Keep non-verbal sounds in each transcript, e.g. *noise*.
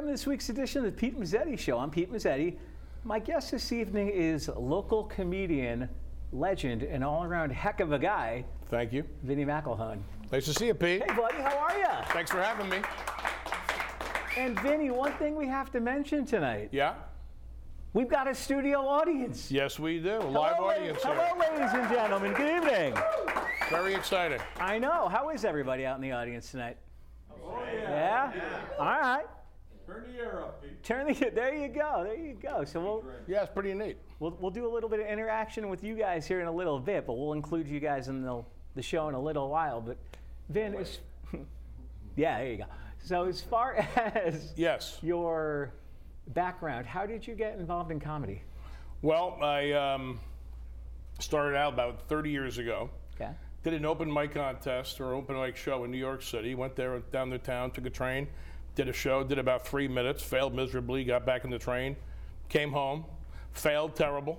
Welcome to this week's edition of the Pete Mezzetti Show. I'm Pete Mezzetti. My guest this evening is local comedian, legend, and all-around heck of a guy, Thank you. Vinny McElhone. Nice to see you, Pete. Hey, buddy, how are you? Thanks for having me. And Vinny, one thing we have to mention tonight: Yeah? we've got a studio audience. Yes, we do. A live Hello, audience Hello, here. ladies and gentlemen. Good evening. Very exciting. I know. How is everybody out in the audience tonight? Oh, yeah. All right. Turn the air up, Pete. Turn the. *laughs* There you go. There you go. So we'll. Yeah, it's pretty neat. We'll, we'll do a little bit of interaction with you guys here in a little bit, but we'll include you guys in the, the show in a little while. But Vin, is, *laughs* yeah, there you go. So as far *laughs* as Yes. your background, how did you get involved in comedy? Well, I um, started out about 30 years ago. Okay. Did an open mic contest or open mic show in New York City. Went there, went down the town, took a train, did a show, did about three minutes, failed miserably, got back in the train, came home, failed terrible,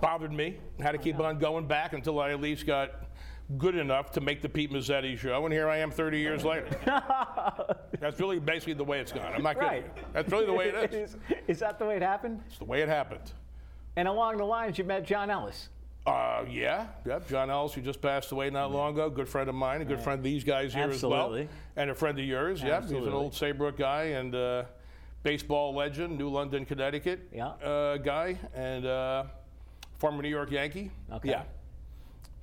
bothered me, had to keep on going back until I at least got good enough to make the Pete Mezzetti show, and here I am 30 years later. *laughs* That's really basically the way it's gone. I'm not kidding. You. That's really the way it *laughs* is. is, is that the way it happened? It's the way it happened. And along the lines, you met John Ellis. Uh, yeah, yep. John Ellis, who just passed away not long ago, good friend of mine, a good friend of these guys here as well, and a friend of yours. Yep, he's an old Saybrook guy and uh, baseball legend, New London, Connecticut Yeah. uh, guy, and uh, former New York Yankee. Okay. Yeah.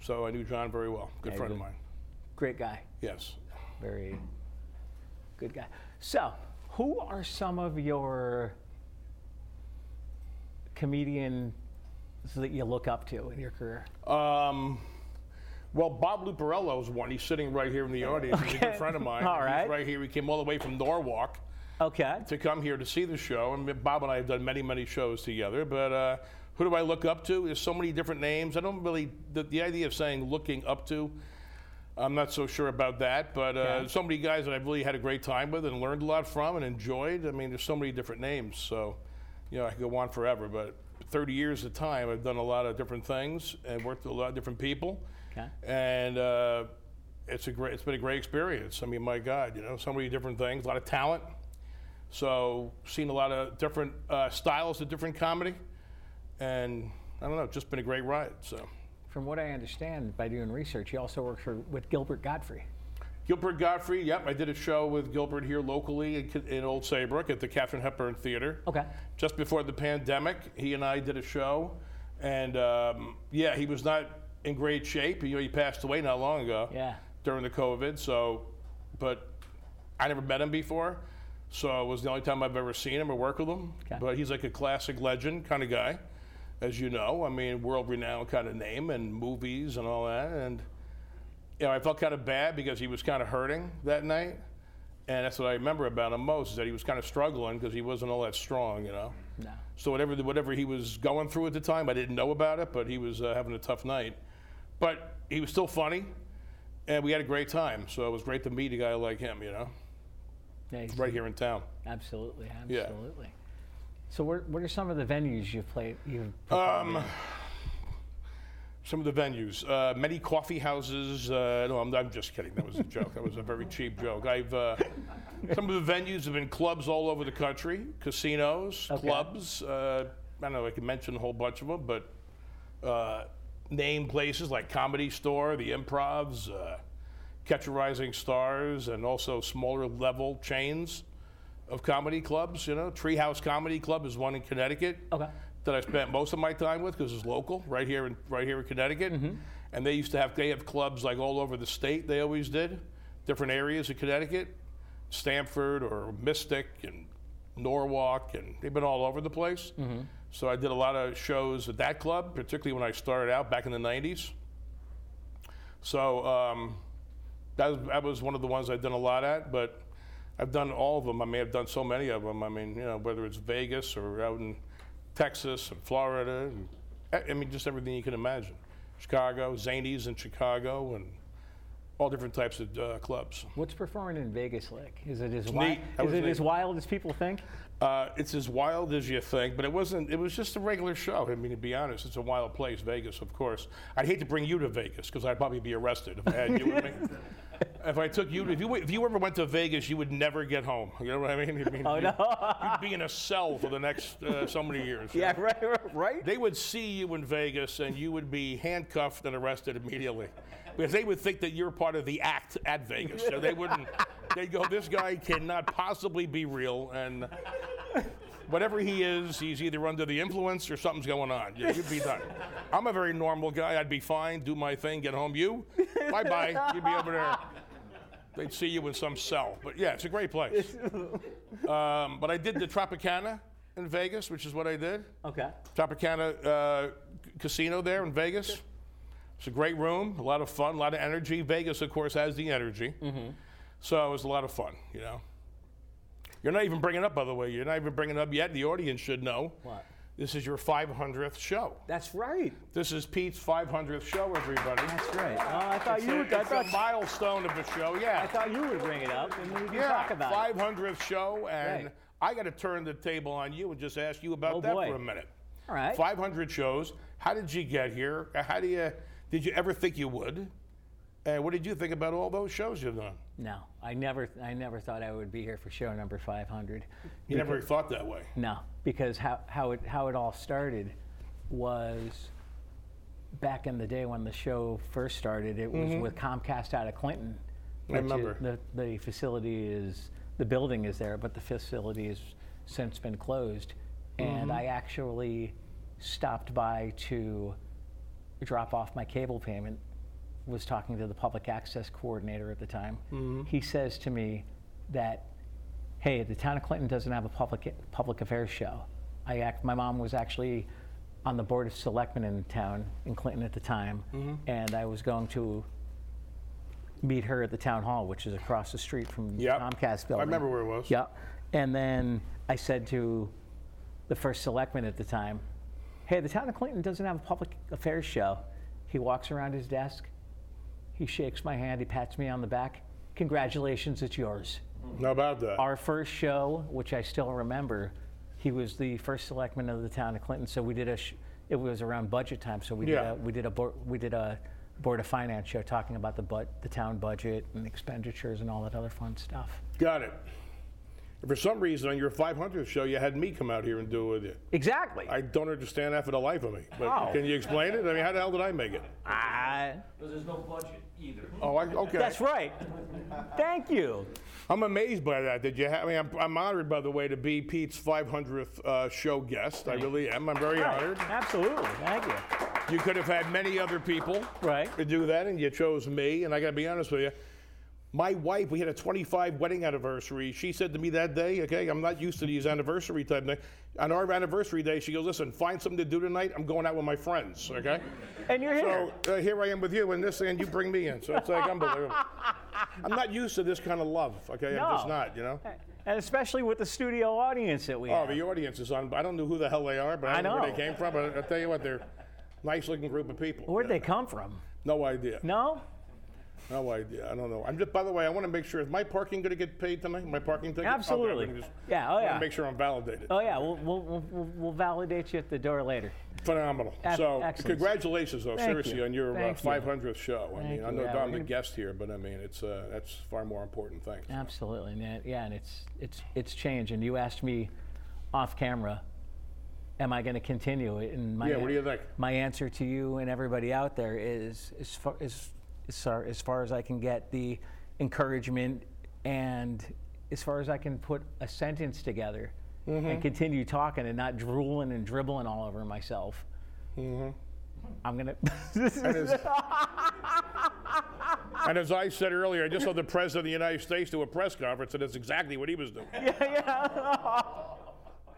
So I knew John very well. Good Okay, friend good. of mine. Great guy. Yes. Very good guy. So, who are some of your comedians that you look up to in your career? Um, well, Bob Luparello is one. He's sitting right here in the audience. He's a good friend of mine. *laughs* All right. He's right here. He came all the way from Norwalk. Okay. to come here to see the show. And Bob and I have done many, many shows together. But uh, who do I look up to? There's so many different names. I don't really, the, the idea of saying looking up to, I'm not so sure about that. But uh, Okay. so many guys that I've really had a great time with and learned a lot from and enjoyed. I mean, there's so many different names. So, you know, I could go on forever. But 30 years of time, I've done a lot of different things and worked with a lot of different people. Okay. And uh, it's a great, it's been a great experience. I mean, my God, you know, so many different things, a lot of talent. So, seen a lot of different uh, styles of different comedy, and I don't know, just been a great ride. So, From what I understand by doing research, you also work for, with Gilbert Gottfried. Gilbert Gottfried, yep, I did a show with Gilbert here locally in, in Old Saybrook at the Katharine Hepburn Theater. Okay. Just before the pandemic, he and I did a show, and um, yeah, he was not in great shape. You know, he passed away not long ago. Yeah. during the COVID. So, but I never met him before, so it was the only time I've ever seen him or worked with him. Okay. But he's like a classic legend kind of guy, as you know. I mean, world-renowned kind of name and movies and all that. And you know, I felt kind of bad because he was kind of hurting that night. And that's what I remember about him most is that he was kind of struggling because he wasn't all that strong, you know. No. So whatever whatever he was going through at the time, I didn't know about it, but he was uh, having a tough night. But he was still funny, and we had a great time. So it was great to meet a guy like him, you know, Yeah, right here in town. Absolutely. absolutely. Yeah. So, what, what are some of the venues you've played? You've Um, some of the venues, uh, many coffee houses. Uh, no, I'm, I'm just kidding. That was a joke. That was a very cheap joke. I've uh, some of the venues have been clubs all over the country, casinos, Okay. clubs. Uh, I don't know. I can mention a whole bunch of them, but uh, name places like Comedy Store, the Improvs, uh, Catch a Rising Stars, and also smaller level chains of comedy clubs. You know, Treehouse Comedy Club is one in Connecticut Okay. That I spent most of my time with because it's local, right here in right here in Connecticut. And they used to have they have clubs like all over the state. They always did, different areas of Connecticut, Stamford or Mystic and Norwalk, and they've been all over the place. So I did a lot of shows at that club, particularly when I started out back in the '90s. So um, that was, that was one of the ones I've done a lot at, but I've done all of them. I mean, I've done so many of them. I mean, you know, whether it's Vegas or out in Texas and Florida, and, I- mean, just everything you can imagine. Chicago, Zanies in Chicago, and all different types of uh, clubs. What's performing in Vegas like? Is it as? That Is it as wild as people think? Uh, it's as wild as you think, but it wasn't. It was just a regular show. I mean, to be honest, it's a wild place, Vegas, of course. I'd hate to bring you to Vegas because I'd probably be arrested if I had you with me. *laughs* if I took you, if you if you ever went to Vegas, you would never get home. You know what I mean? *laughs* I mean Oh, you- no. You'd be in a cell for the next uh, so many years. yeah, right, right. They would see you in Vegas, and you would be handcuffed and arrested immediately, because they would think that you're part of the act at Vegas. So they wouldn't. They'd go, "This guy cannot possibly be real," and whatever he is, he's either under the influence or something's going on. Yeah, you'd be done. *laughs* I'm a very normal guy. I'd be fine, do my thing, get home. You, bye bye. You'd be over there. They'd see you in some cell. But yeah, it's a great place. *laughs* Um, but I did the Tropicana in Vegas, which is what I did. Okay. Tropicana uh, Casino there in Vegas. It's a great room, a lot of fun, a lot of energy. Vegas, of course, has the energy. So it was a lot of fun, you know. You're not even bringing up, by the way, you're not even bringing it up yet. The audience should know. What? This is your 500th show. That's right. This is Pete's 500th show, everybody. That's right. Oh, I thought It's, you a, would. I thought, a milestone of the show, yeah. I thought you would bring it up and we could yeah, talk about it. 500th show, and Right. I got to turn the table on you and just ask you about Oh, that boy. for a minute. All right. 500 shows. How did you get here? How do you? Did you ever think you would? And what did you think about all those shows you've done? No, I never, I never thought I would be here for show number 500. You never thought that way. No, because how, how it how it all started was back in the day when the show first started. It was with Comcast out of Clinton. Mm-hmm. I is- remember. the the facility is the building is there, but the facility has since been closed. Mm-hmm. And I actually stopped by to drop off my cable payment. Was talking to the public access coordinator at the time. Mm-hmm. He says to me that hey, the town of Clinton doesn't have a public public affairs show. I act, my mom was actually on the board of selectmen in town in Clinton at the time, Mm-hmm. and I was going to meet her at the town hall, which is across the street from Yep. Comcast building. I remember where it was. Yep. And then I said to the first selectman at the time, "Hey, the town of Clinton doesn't have a public affairs show." He walks around his desk. He shakes my hand. He pats me on the back. Congratulations, it's yours How about that? our first show, which I still remember, he was the first selectman of the town of Clinton. So we did a, sh- it was around budget time. So we Yeah. did a, we did a board, we did a board of finance show talking about the but the town budget and expenditures and all that other fun stuff. Got it. And for some reason, on your 500th show, you had me come out here and do it with you. Exactly. I don't understand that for the life of me. But Oh. can you explain it? I mean, how the hell did I make it? I, Because there's no budget either. Oh, I, okay. that's right. Thank you. I'm amazed by that. Did you? Ha- I mean, I'm, I'm honored, by the way, to be Pete's 500th uh, show guest. I really am. I'm very honored. Absolutely. Thank you. You could have had many other people Right. to do that, and you chose me. And I got to be honest with you. My wife, we had a 25 wedding anniversary. She said to me that day, okay, I'm not used to these anniversary type things. On our anniversary day, she goes, listen, find something to do tonight. I'm going out with my friends, okay? And you're here. So uh, here I am with you, and this, and you bring me in. So it's like unbelievable. *laughs* I'm not used to this kind of love, okay? I'm just not, you know? and especially with the studio audience that we Oh, have. the audience is on. I don't know who the hell they are, but I I don't know where they came from. But I'll tell you what, they're a nice looking group of people. Where'd they come from? No idea. No? No idea. I don't know. I'm just. By the way, I want to make sure is my parking going to get paid tonight? My parking ticket? Absolutely. Okay, just- Yeah, oh, yeah. Make sure I'm validated. Oh yeah, we'll, we'll, we'll, we'll- validate you at the door later. Phenomenal. Ab- so excellent. congratulations, though, Thank seriously, you. on your uh, Thank you. 500th show. I Thank mean, I know Yeah, I'm the guest here, but I mean, it's uh, that's far more important thing. Absolutely, and yeah, and it's it's it's change. And you asked me off camera, am I going to continue it? And my Yeah, what do you think? My answer to you and everybody out there is as far as as far, as far as I can get the encouragement and as far as I can put a sentence together Mm-hmm. and continue talking and not drooling and dribbling all over myself. Mm-hmm. I'm gonna. *laughs* *laughs* And as I said earlier, I just saw the president of the United States do a press conference, and that's exactly what he was doing. yeah, yeah.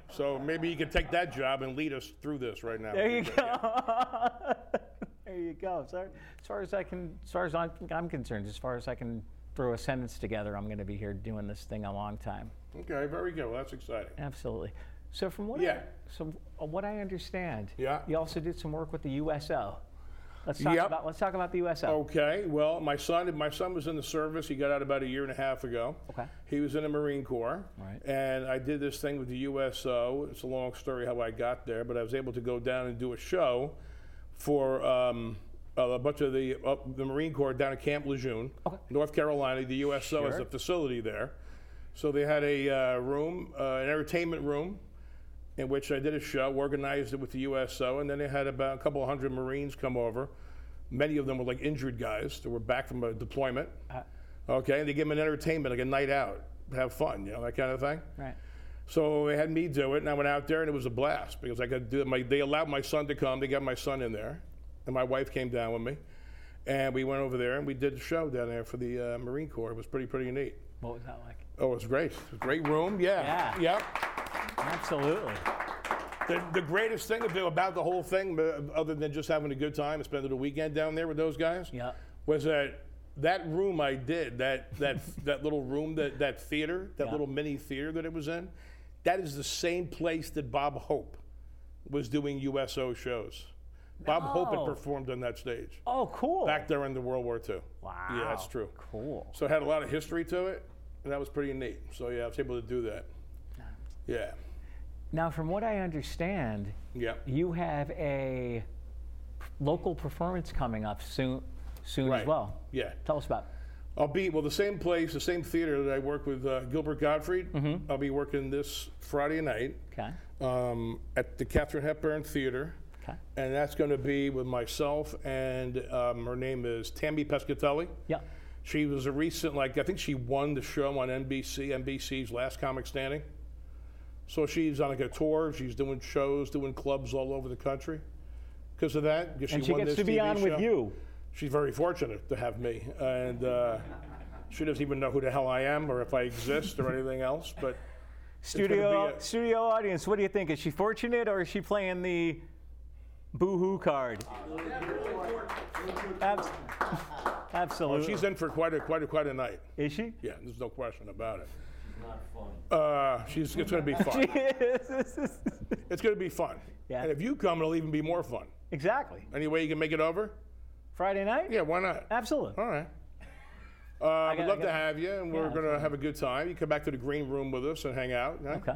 So maybe you could take that job and lead us through this right now. There you go. *laughs* there you go. So, as far as I can, as far as I'm, I'm concerned, as far as I can throw a sentence together, I'm going to be here doing this thing a long time. Okay, very good. Well, that's exciting. Absolutely. So from what Yeah. I, so uh, what I understand, Yeah. you also did some work with the USO. Let's talk Yep. about let's talk about the USO. Okay, well, my son, my son was in the service. He got out about a year and a half ago. Okay. He was in the Marine Corps. Right. And I did this thing with the USO. It's a long story how I got there, but I was able to go down and do a show for um, uh, a bunch of the uh, the Marine Corps down at Camp Lejeune, Okay. North Carolina. The USO has a facility there, so they had a uh, room, uh, an entertainment room, in which I did a show, organized it with the USO, and then they had about a couple hundred Marines come over. Many of them were like injured guys that were back from a deployment. Uh, Okay, and they give them an entertainment, like a night out, have fun, you know, that kind of thing. right. So they had me do it, and I went out there, and it was a blast because I could do it. My, they allowed my son to come. They got my son in there, and my wife came down with me, and we went over there and we did a show down there for the uh, Marine Corps. It was pretty pretty neat. What was that like? Oh, it was great. It was a great room. Yeah. Yeah. Yep. Absolutely. The, the greatest thing about- the whole thing, uh, other than just having a good time and spending the weekend down there with those guys, Yeah. was that that room I did, that that *laughs* that little room, that that theater, that Yeah. little mini theater that it was in, that is the same place that Bob Hope was doing USO shows. Bob Hope had oh. performed on that stage Oh, cool. back there in the World War II. wow. Yeah, that's true. Cool. So it had a lot of history to it, and that was pretty neat. So yeah, I was able to do that. Yeah, Now, from what I understand, yeah. you have a p- local performance coming up soon, soon Right. as well. Yeah. Tell us about. it. I'll be well the same place, the same theater that I work with uh, Gilbert Gottfried. Mm-hmm. I'll be working this Friday night Okay. um, at the Katharine Hepburn Theater, Okay. and that's going to be with myself and um, her name is Tammy Pescatelli. Yeah. She was a recent, like I think she won the show on NBC, NBC's Last Comic Standing. So she's on like a tour. She's doing shows, doing clubs all over the country. Because of that, because And she, she won gets to be TV on with you. She's very fortunate to have me, and uh, she doesn't even know who the hell I am or if I exist or anything else. But Studio a- studio audience, what do you think? Is she fortunate or is she playing the boo-hoo card? Abs- *laughs* Absolutely. she's in for quite a quite a quite a night. is she? Yeah, there's no question about it. Not fun. Uh, she's it's going to be *laughs* fun. *laughs* It's going to be fun. Yeah. And if you come, it'll even be more fun. exactly. Any way you can make it over? Friday night? Yeah, why not? Absolutely. All right. *laughs* Uh, we'd love to have you, and we're Yeah, going to have a good time. You come back to the green room with us and hang out. right? Okay.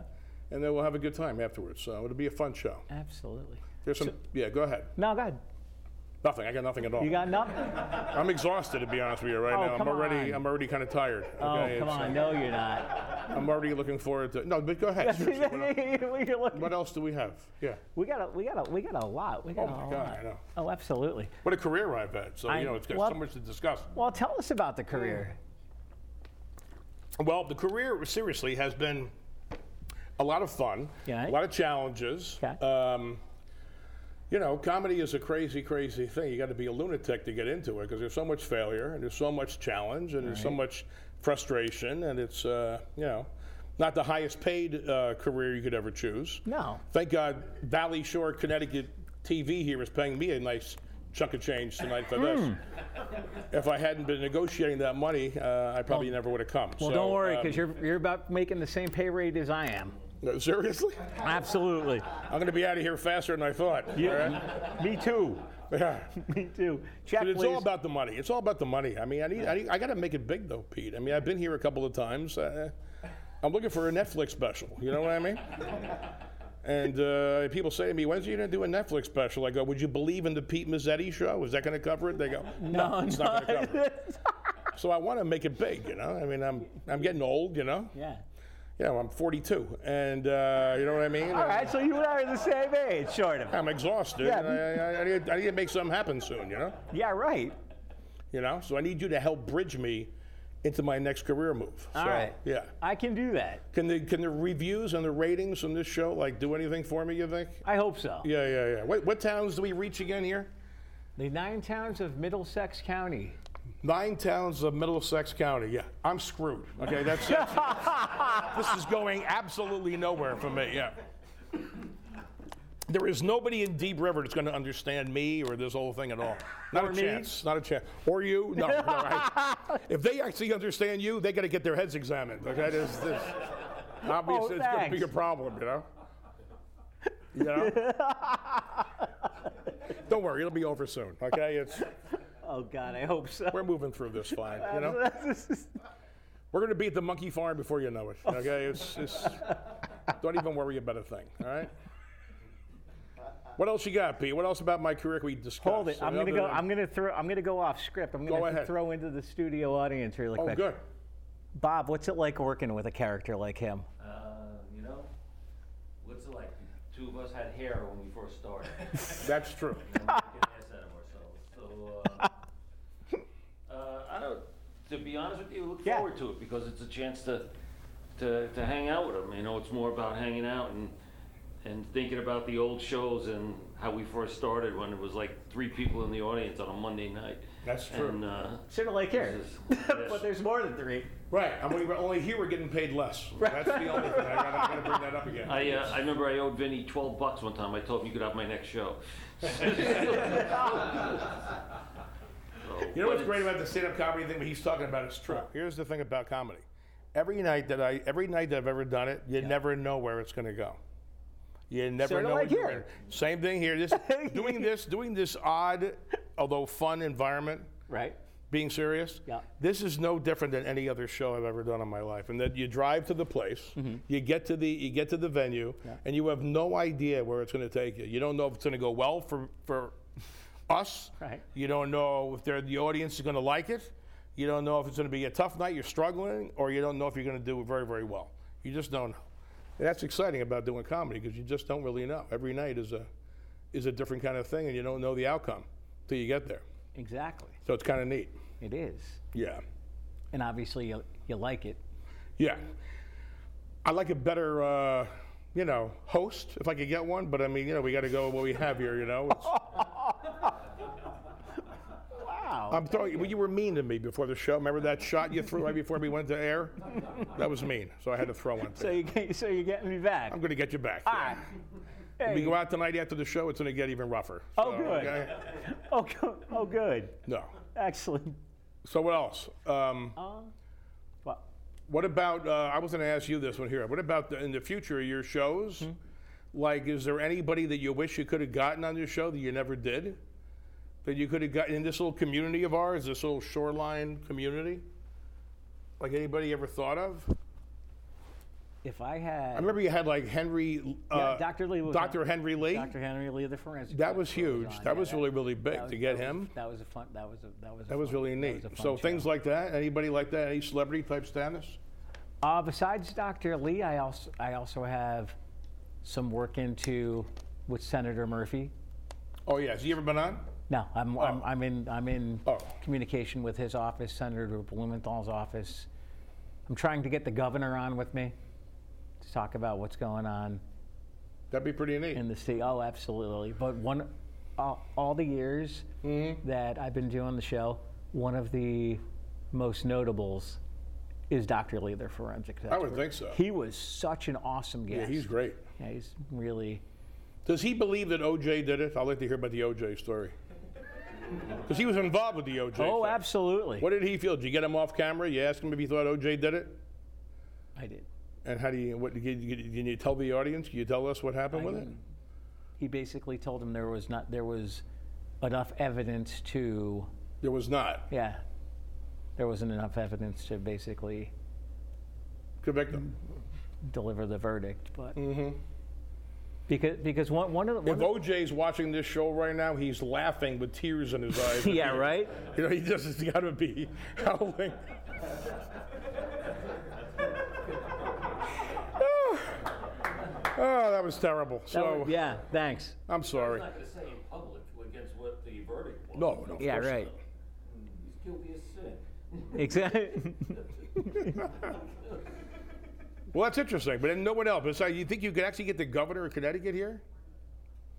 And then we'll have a good time afterwards. So it'll be a fun show. Absolutely. There's some. yeah, go ahead. No, go ahead. Nothing. I got nothing at all. You got nothing? I'm exhausted to be honest with you right Oh, now. I'm already on. I'm already kind of tired. Oh, okay? come It's, uh, on. No, you're not. I'm already looking forward to No, but go ahead. what, el- we, can look- what else do we have? Yeah. we got a, we got a, we got a lot. We got Oh a my lot. God, I know. Oh, absolutely. What a career I've had. So I- you know, it's got well- so much to discuss. Well, tell us about the career. Well, the career seriously has been a lot of fun. Yeah. A lot of challenges. Okay. Um, you know, comedy is a crazy, crazy thing. You got to be a lunatic to get into it because there's so much failure and there's so much challenge and there's so much frustration and it's, uh, you know, not the highest paid uh, career you could ever choose. No. Thank God Valley Shore, Connecticut TV here is paying me a nice chunk of change tonight for Hmm. this. If I hadn't been negotiating that money, uh, I probably never would have come. Well, So, don't worry, um, because you're you're about making the same pay rate as I am. No, seriously, Absolutely. I'm going to be out of here faster than I thought. all right? Me too. Yeah. *laughs* Me too. Check, But it's please. all about the money. It's all about the money. I mean, I need, I, need, I got to make it big though, Pete. I mean, I've been here a couple of times. Uh, I'm looking for a Netflix special. You know what I mean? And uh, people say to me, "When's you going to do a Netflix special?" I go, "Would you believe in the Pete Mezzetti show? Is that going to cover it?" They go, "No, it's not going to cover it." So I want to make it big. You know, I mean, I'm I'm getting old. You know, yeah. You know, I'm 42, and uh, you know what I mean. All right, so you and I are the same age, sort of. I'm exhausted. Yeah. I, I, I, need, I need to make something happen soon. You know. Yeah, right. You know, so I need you to help bridge me into my next career move. All so, right. Yeah. I can do that. Can the can the reviews and the ratings on this show like do anything for me? You think? I hope so. Yeah, yeah, yeah. What, what towns do we reach again here? The nine towns of Middlesex County. Nine towns of Middlesex County. Yeah, I'm screwed. Okay, that's, that's *laughs* this is going absolutely nowhere for me. Yeah. There is nobody in Deep River that's going to understand me or this whole thing at all. *laughs* Not Or a me? chance. Not a chance. Or you? No. no I- *laughs* if they actually understand you, they got to get their heads examined. Okay, this, oh, this obviously it's going to be Oh, a problem. You know. You know. Don't worry, it'll be over soon. Okay, it's Oh God, I hope so. we're moving through this fine. You know. *laughs* We're going to be at the monkey farm before you know it. Okay, it's, it's don't even worry about a thing. All right. What else you got, Pete? What else about my career can we discuss? Hold it. I'm gonna go. than- I'm gonna throw. I'm gonna go off script. I'm gonna ahead. throw into the studio audience really quick. Oh, good. Bob, what's it like working with a character like him? Uh, you know, what's it like? Two of us had hair when we first started. That's true. and *laughs* we get ass out of ourselves. So, uh, uh, I don't. To be honest with you, look Yeah. forward to it because it's a chance to, to to hang out with them. You know, it's more about hanging out and and thinking about the old shows and how we first started when it was like three people in the audience on a Monday night. That's true. And, uh, Sort of like here, This is- *laughs* but there's more than three. Right. I mean, we're only here we're getting paid less. *laughs* That's the only thing. I gotta, I gotta bring that up again. I, uh, I remember I owed Vinny 12 bucks one time. I told him you could have my next show. *laughs* You know what's great about the stand-up comedy thing that he's talking about is true. Here's the thing about comedy. Every night that I, every night that I've ever done it, you never know where it's going to go. You never Sorta know. like what you're here. in. Same thing here. This, *laughs* doing this, doing this odd, although fun environment, Right. being serious. Yeah. This is no different than any other show I've ever done in my life. And that you drive to the place, Mm-hmm. you get to the you get to the venue, and you have no idea where it's going to take you. You don't know if it's going to go well for for us. Right. You don't know if they're, the audience is going to like it. You don't know if it's going to be a tough night, you're struggling, or you don't know if you're going to do very very well. You just don't know. And that's exciting about doing comedy because you just don't really know. Every night is a is a different kind of thing, and you don't know the outcome till you get there. Exactly. So it's kind of neat. It is, Yeah. and obviously you, you like it. Yeah. I like a better, uh, you know, host if I could get one. But I mean, you know, we got to go with what we have here. You know, *laughs* It's- Wow. I'm throwing. Well, you were mean to me before the show. Remember that shot you threw right before we went to air? That was mean. So I had to throw one. so you get, so you're getting me back. I'm going to get you back. All yeah. right. When we go out tonight after the show, it's going to get even rougher. Oh, good. okay? *laughs* Oh, good. Oh, good. No. Excellent. So what else? Um, Uh, well, What about? Uh, I was going to ask you this one here. What about the, in the future of your shows? Hmm? Like, is there anybody that you wish you could have gotten on your show that you never did? That you could have gotten in this little community of ours, this little shoreline community? Like anybody ever thought of? if I had I remember you had like Henry, uh, Dr. Lee was Dr. on- Henry Lee. Dr. Henry Lee, the forensic. That was huge. on. That Yeah, was really, really big was- to get that was- him. That was a fun. That was a. That was. A That was fun- really neat. was So fun things like that. Anybody like that? Any celebrity type status? Uh, besides Dr. Lee, I also I also have some work into with Senator Murphy. Oh yeah. Has he ever been on? No, I'm, I'm, I'm in I'm in Oh. communication with his office, Senator Blumenthal's office. I'm trying to get the governor on with me to talk about what's going on That'd be pretty neat. in the state. Oh, absolutely. But one, all, all the years Mm-hmm. that I've been doing the show, one of the most notables is Dr. Lee, the forensic I would expert. think so. He was such an awesome guest. Yeah, he's great. Yeah, he's really. Does he believe that OJ did it? I'd like to hear about the OJ story. Because he was involved with the OJ. Oh, thing. absolutely. What did he feel? Did you get him off camera? You asked him if he thought OJ did it? I did. And how do you, what, can you, can you tell the audience? Can you tell us what happened with it? He basically told him there was not there was enough evidence to There was not. yeah. There wasn't enough evidence to basically Convict him. deliver the verdict, but mm-hmm. Because because one one of the If one of OJ's watching this show right now, he's laughing with tears in his eyes. the- *laughs* yeah right. *laughs* You know, he just has got to be howling. *laughs* oh, that was terrible. That So was- yeah, thanks. I'm sorry. not going to say in public against what the verdict was. No, no. of Yeah, right. not. He's guilty as sin. Exactly. Well, that's interesting. But then no one else. Besides, you think you could actually get the governor of Connecticut here?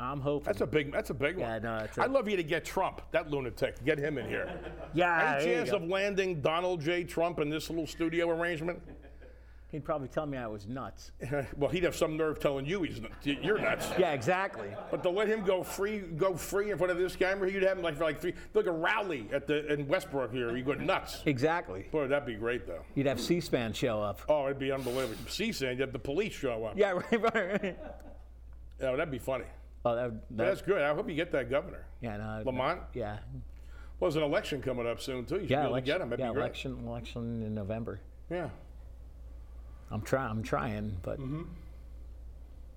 I'm hoping. That's a big. That's a big one. Yeah, no, a- I'd love you to get Trump, that lunatic. Get him in here. yeah. Any chance of landing Donald J. Trump in this little studio arrangement? He'd probably tell me I was nuts. *laughs* well, he'd have some nerve telling you he's nuts. You're nuts. *laughs* Yeah, exactly. But to let him go free, go free in front of this camera, you'd have him like for like three, like a rally at the in Westbrook here. You go nuts. Exactly. Boy, that'd be great though. You'd have C-SPAN show up. Oh, it'd be unbelievable. CSAN, you'd have the police show up. Yeah, *laughs* right, right, right. Yeah, that'd be funny. Oh, that, that, That's good. I hope you get that governor. yeah, no, Lamont? Yeah, Well, there's an election coming up soon too. You should yeah. be able to get him. That'd yeah, election, election in November. Yeah. I'm trying. I'm trying, but Mm-hmm.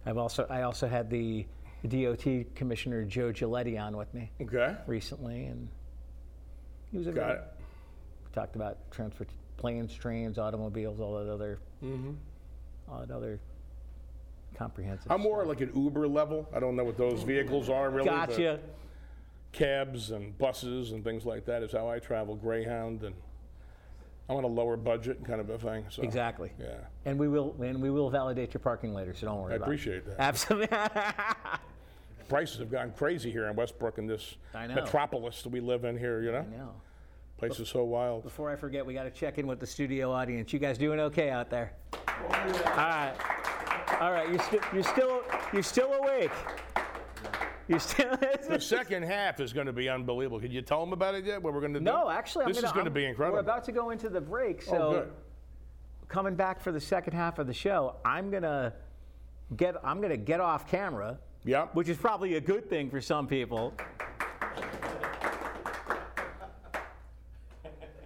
I've also I also had the DOT Commissioner Joe Giulietti on with me Okay. recently, and he was a Got very- it. we talked about transport planes, trains, automobiles, all that other, Mm-hmm. all that other comprehensive. I'm more like an Uber level. I don't know what those vehicles are really. Gotcha. Cabs and buses and things like that is how I travel. Greyhound and I'm on a lower budget kind of a thing. So Exactly. Yeah. And we will, and we will validate your parking later, so don't worry I about appreciate it. that. Absolutely. *laughs* Prices have gone crazy here in Westbrook in this I know. metropolis that we live in here. You know, I know. place is so wild. Before I forget, we got to check in with the studio audience. You guys doing okay out there? All right. All right. You're, sti- you're still you're still awake. You're still. *laughs* The second half is going to be unbelievable. Can you tell them about it yet? What we're going to do? no, actually, I'm this gonna, is going to be incredible. We're about to go into the break, oh, so oh, coming back for the second half of the show, I'm gonna get I'm gonna get off camera, Yeah. which is probably a good thing for some people.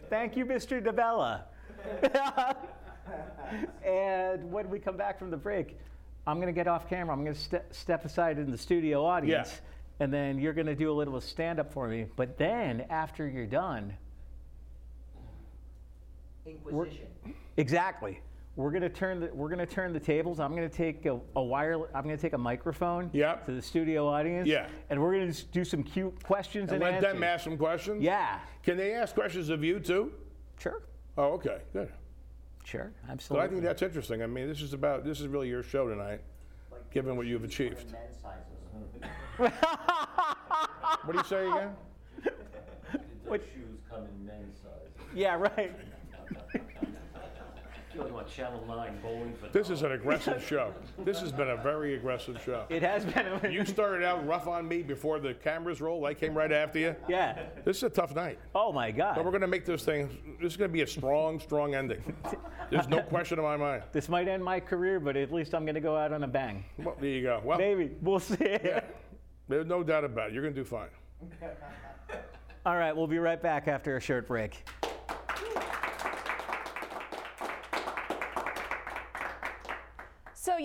Thank you, Mr. DeBella. *laughs* and when we come back from the break, I'm going to get off camera. I'm going to ste- step aside in the studio audience. Yeah. And then you're going to do a little stand up for me. But then, after you're done, Inquisition. exactly. We're gonna turn the we're gonna turn the tables. I'm gonna take a, a wire. I'm gonna take a microphone Yeah. to the studio audience. Yeah. And we're gonna do some cute questions and, And let answers. them ask some questions. Yeah. Can they ask questions of you too? Sure. Oh, okay, good. Sure. So Absolutely. I think that's interesting. I mean, this is about this is really your show tonight, given what you've achieved. *laughs* What do you say again? Those shoes come in men's size. yeah. Right. I feel like Channel 9 bowling for This is an aggressive *laughs* show. This has been a very aggressive show. It has been. A, You started out rough on me before the cameras rolled. I came right after you. yeah. This is a tough night. Oh my God. But we're going to make this thing, this is going to be a strong, strong ending. There's no question in my mind. this might end my career, but at least I'm gonna go out on a bang. Well, there you go. Well, Maybe we'll see. Yeah. there's no doubt about it. You're going to do fine. All right. We'll be right back after a short break.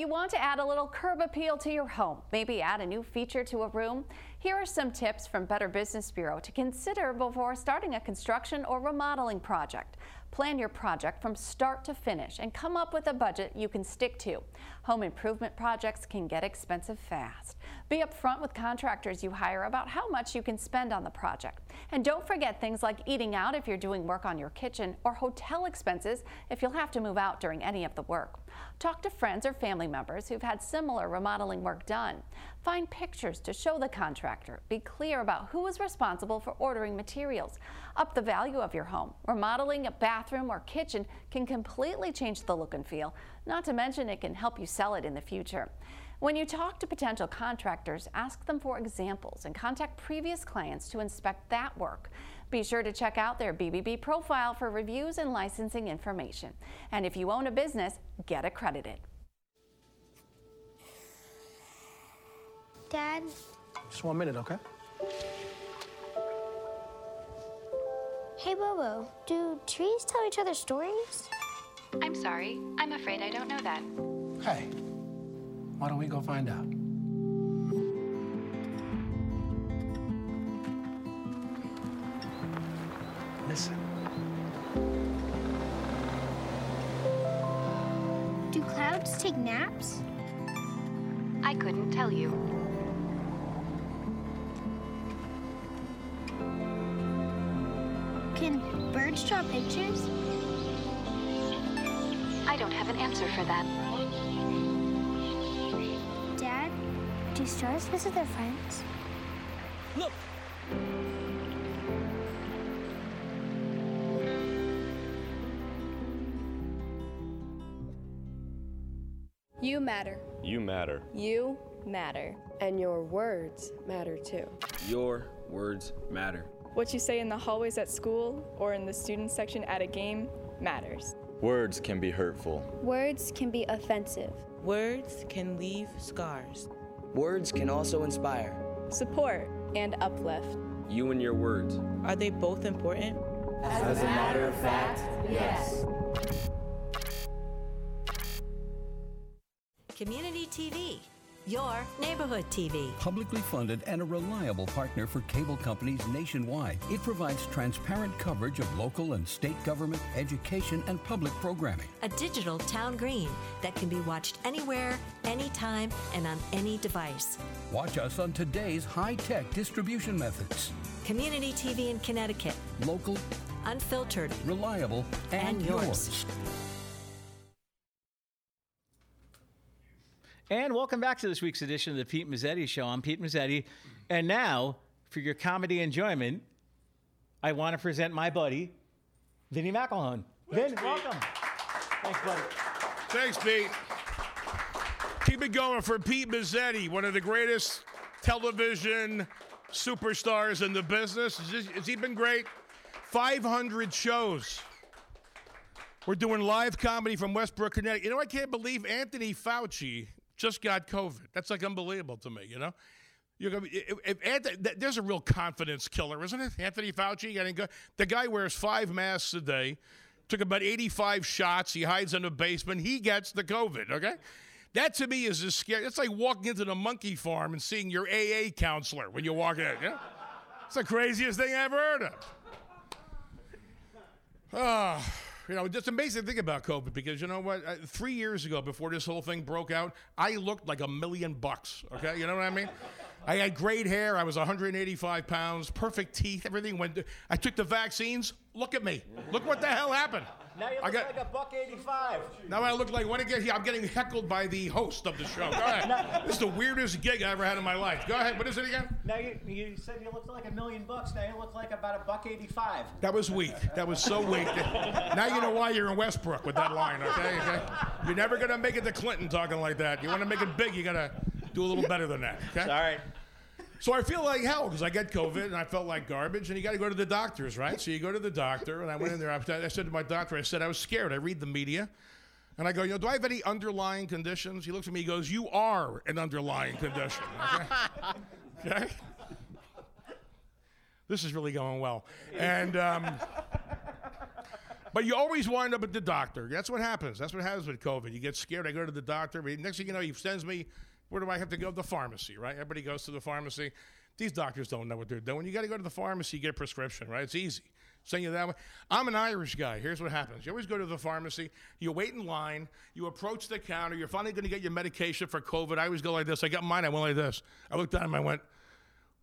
You want to add a little curb appeal to your home, maybe add a new feature to a room? Here are some tips from Better Business Bureau to consider before starting a construction or remodeling project. Plan your project from start to finish and come up with a budget you can stick to. Home improvement projects can get expensive fast. Be upfront with contractors you hire about how much you can spend on the project. And don't forget things like eating out if you're doing work on your kitchen or hotel expenses if you'll have to move out during any of the work. Talk to friends or family members who've had similar remodeling work done. Find pictures to show the contractor. Be clear about who is responsible for ordering materials. Up the value of your home. Remodeling a bathroom or kitchen can completely change the look and feel, not to mention it can help you sell it in the future. When you talk to potential contractors, ask them for examples and contact previous clients to inspect that work. Be sure to check out their BBB profile for reviews and licensing information. And if you own a business, get accredited. Dad, Just one minute, okay? Hey Bobo, do trees tell each other stories? I'm sorry. I'm afraid I don't know that. Hey, why don't we go find out? Listen. Do clouds take naps? I couldn't tell you. Birds draw pictures? I don't have an answer for that. Dad, do stars visit their friends? Look! You matter. You matter. You matter. And your words matter too. Your words matter. What you say in the hallways at school or in the student section at a game matters. Words can be hurtful. Words can be offensive. Words can leave scars. Words can also inspire. Support and uplift. You and your words. Are they both important? As a matter of fact, yes. Community TV. Your neighborhood TV. Publicly funded and a reliable partner for cable companies nationwide, it provides transparent coverage of local and state government, education, and public programming. A digital town green that can be watched anywhere, anytime, and on any device. Watch us on today's high tech distribution methods. Community TV in Connecticut. Local, unfiltered, reliable, and, and yours. And welcome back to this week's edition of the Pete Mezzetti Show. I'm Pete Mezzetti. And now, for your comedy enjoyment, I want to present my buddy, Vinny McElhone. Vin, welcome. Thanks, buddy. Thanks, Pete. Keep it going for Pete Mezzetti, one of the greatest television superstars in the business. Has he been great? 500 shows. We're doing live comedy from Westbrook, Connecticut. You know, I can't believe Anthony Fauci just got COVID. That's like unbelievable to me, you know? You're gonna be, if, if Anthony, there's a real confidence killer, isn't it? Anthony Fauci the guy wears five masks a day, took about 85 shots. He hides in the basement. He gets the COVID. Okay, that to me is as scary. It's like walking into the monkey farm and seeing your AA counselor when you walk in. Yeah? It's the craziest thing I ever heard of. Ah. You know, it's amazing to think about COVID because you know what? Three years ago, before this whole thing broke out, I looked like a million bucks. Okay, you know what I mean? I had great hair. I was 185 pounds, perfect teeth. Everything went. I took the vaccines. Look at me. Look what the hell happened. Now you look I got, like a buck 85. Now I look like when I get here, I'm getting heckled by the host of the show. Go ahead. this is the weirdest gig I ever had in my life. Go ahead. What is it again? Now you, you said you looked like a million bucks. Now you look like about a buck 85. That was weak. That was so weak. now you know why you're in Westbrook with that line, okay? okay? You're never going to make it to Clinton talking like that. You want to make it big, you got to do a little better than that, okay? All right. So I feel like hell because I get COVID and I felt like garbage, and you got to go to the doctors, right? So you go to the doctor, and I went in there. I said to my doctor, I said I was scared. I read the media, and I go, you know, do I have any underlying conditions? He looks at me, he goes, you are an underlying condition. Okay. okay? This is really going well, and. Um, but you always wind up at the doctor. That's what happens. That's what happens with COVID. You get scared. I go to the doctor. Next thing you know, he sends me where do I have to go? The pharmacy, right? Everybody goes to the pharmacy. These doctors don't know what they're doing. You got to go to the pharmacy, get a prescription, right? It's easy. Send you that way. I'm an Irish guy. Here's what happens. You always go to the pharmacy, you wait in line, you approach the counter, you're finally going to get your medication for COVID. I always go like this. I got mine, I went like this. I looked down and I went,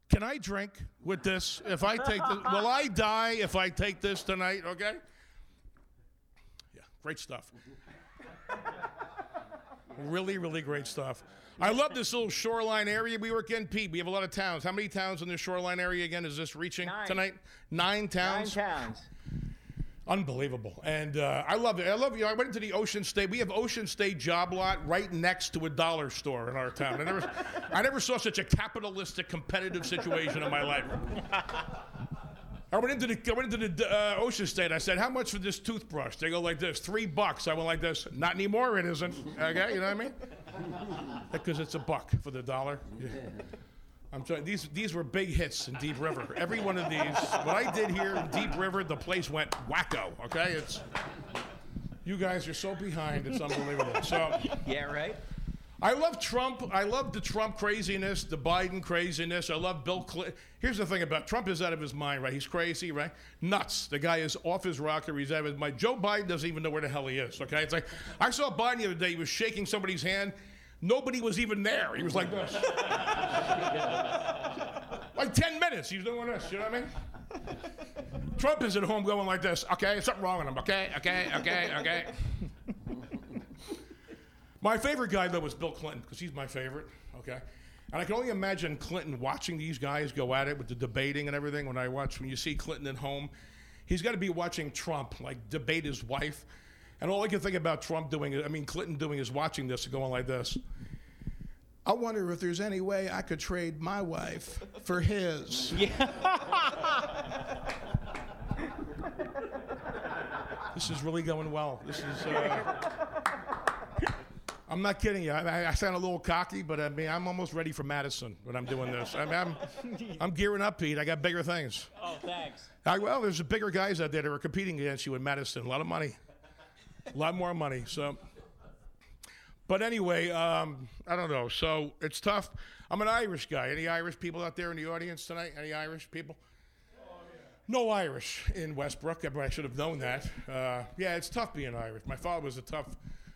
Can I drink with this? If I take this, will I die if I take this tonight? Okay? Yeah, great stuff. really, really great stuff. I love this little shoreline area we work in. Pete, we have a lot of towns. How many towns in the shoreline area again is this reaching Nine. tonight? Nine towns. Nine towns. Unbelievable. And uh, I love it. I love you. Know, I went into the Ocean State. We have Ocean State job lot right next to a dollar store in our town. I never, *laughs* I never saw such a capitalistic, competitive situation in my life. I went into the I went into the uh, Ocean State. I said, "How much for this toothbrush?" They go like this, three bucks. I went like this. Not anymore. It isn't. Okay, you know what I mean? *laughs* Because it's a buck for the dollar. Yeah. I'm trying. These these were big hits in Deep River. Every one of these. What I did here in Deep River, the place went wacko. Okay, it's. You guys are so behind. It's unbelievable. So. Yeah. Right. I love Trump. I love the Trump craziness, the Biden craziness. I love Bill Clinton. Here's the thing about Trump is out of his mind, right? He's crazy, right? Nuts. The guy is off his rocker. He's out of his mind. Joe Biden doesn't even know where the hell he is, okay? It's like, I saw Biden the other day. He was shaking somebody's hand. Nobody was even there. He was like this. *laughs* like 10 minutes. He's doing this. You know what I mean? Trump is at home going like this. Okay, something wrong with him. Okay, okay, okay, okay. My favorite guy, though, was Bill Clinton, because he's my favorite, okay? And I can only imagine Clinton watching these guys go at it with the debating and everything. When I watch, when you see Clinton at home, he's got to be watching Trump, like, debate his wife. And all I can think about Trump doing, I mean, Clinton doing is watching this and going like this. I wonder if there's any way I could trade my wife for his. *laughs* Yeah. this is really going well. This is. Uh, I'm not kidding you. I, I, sound a little cocky, but I mean, I'm almost ready for Madison when I'm doing this. I mean, I'm, *laughs* I'm gearing up, Pete. I got bigger things. Oh, thanks. I, well, there's bigger guys out there that are competing against you in Madison. A lot of money, a lot more money. So, But anyway, um, I don't know. So it's tough. I'm an Irish guy. Any Irish people out there in the audience tonight? Any Irish people? No Irish in Westbrook. I should have known that. Uh, yeah, it's tough being Irish. My father was a tough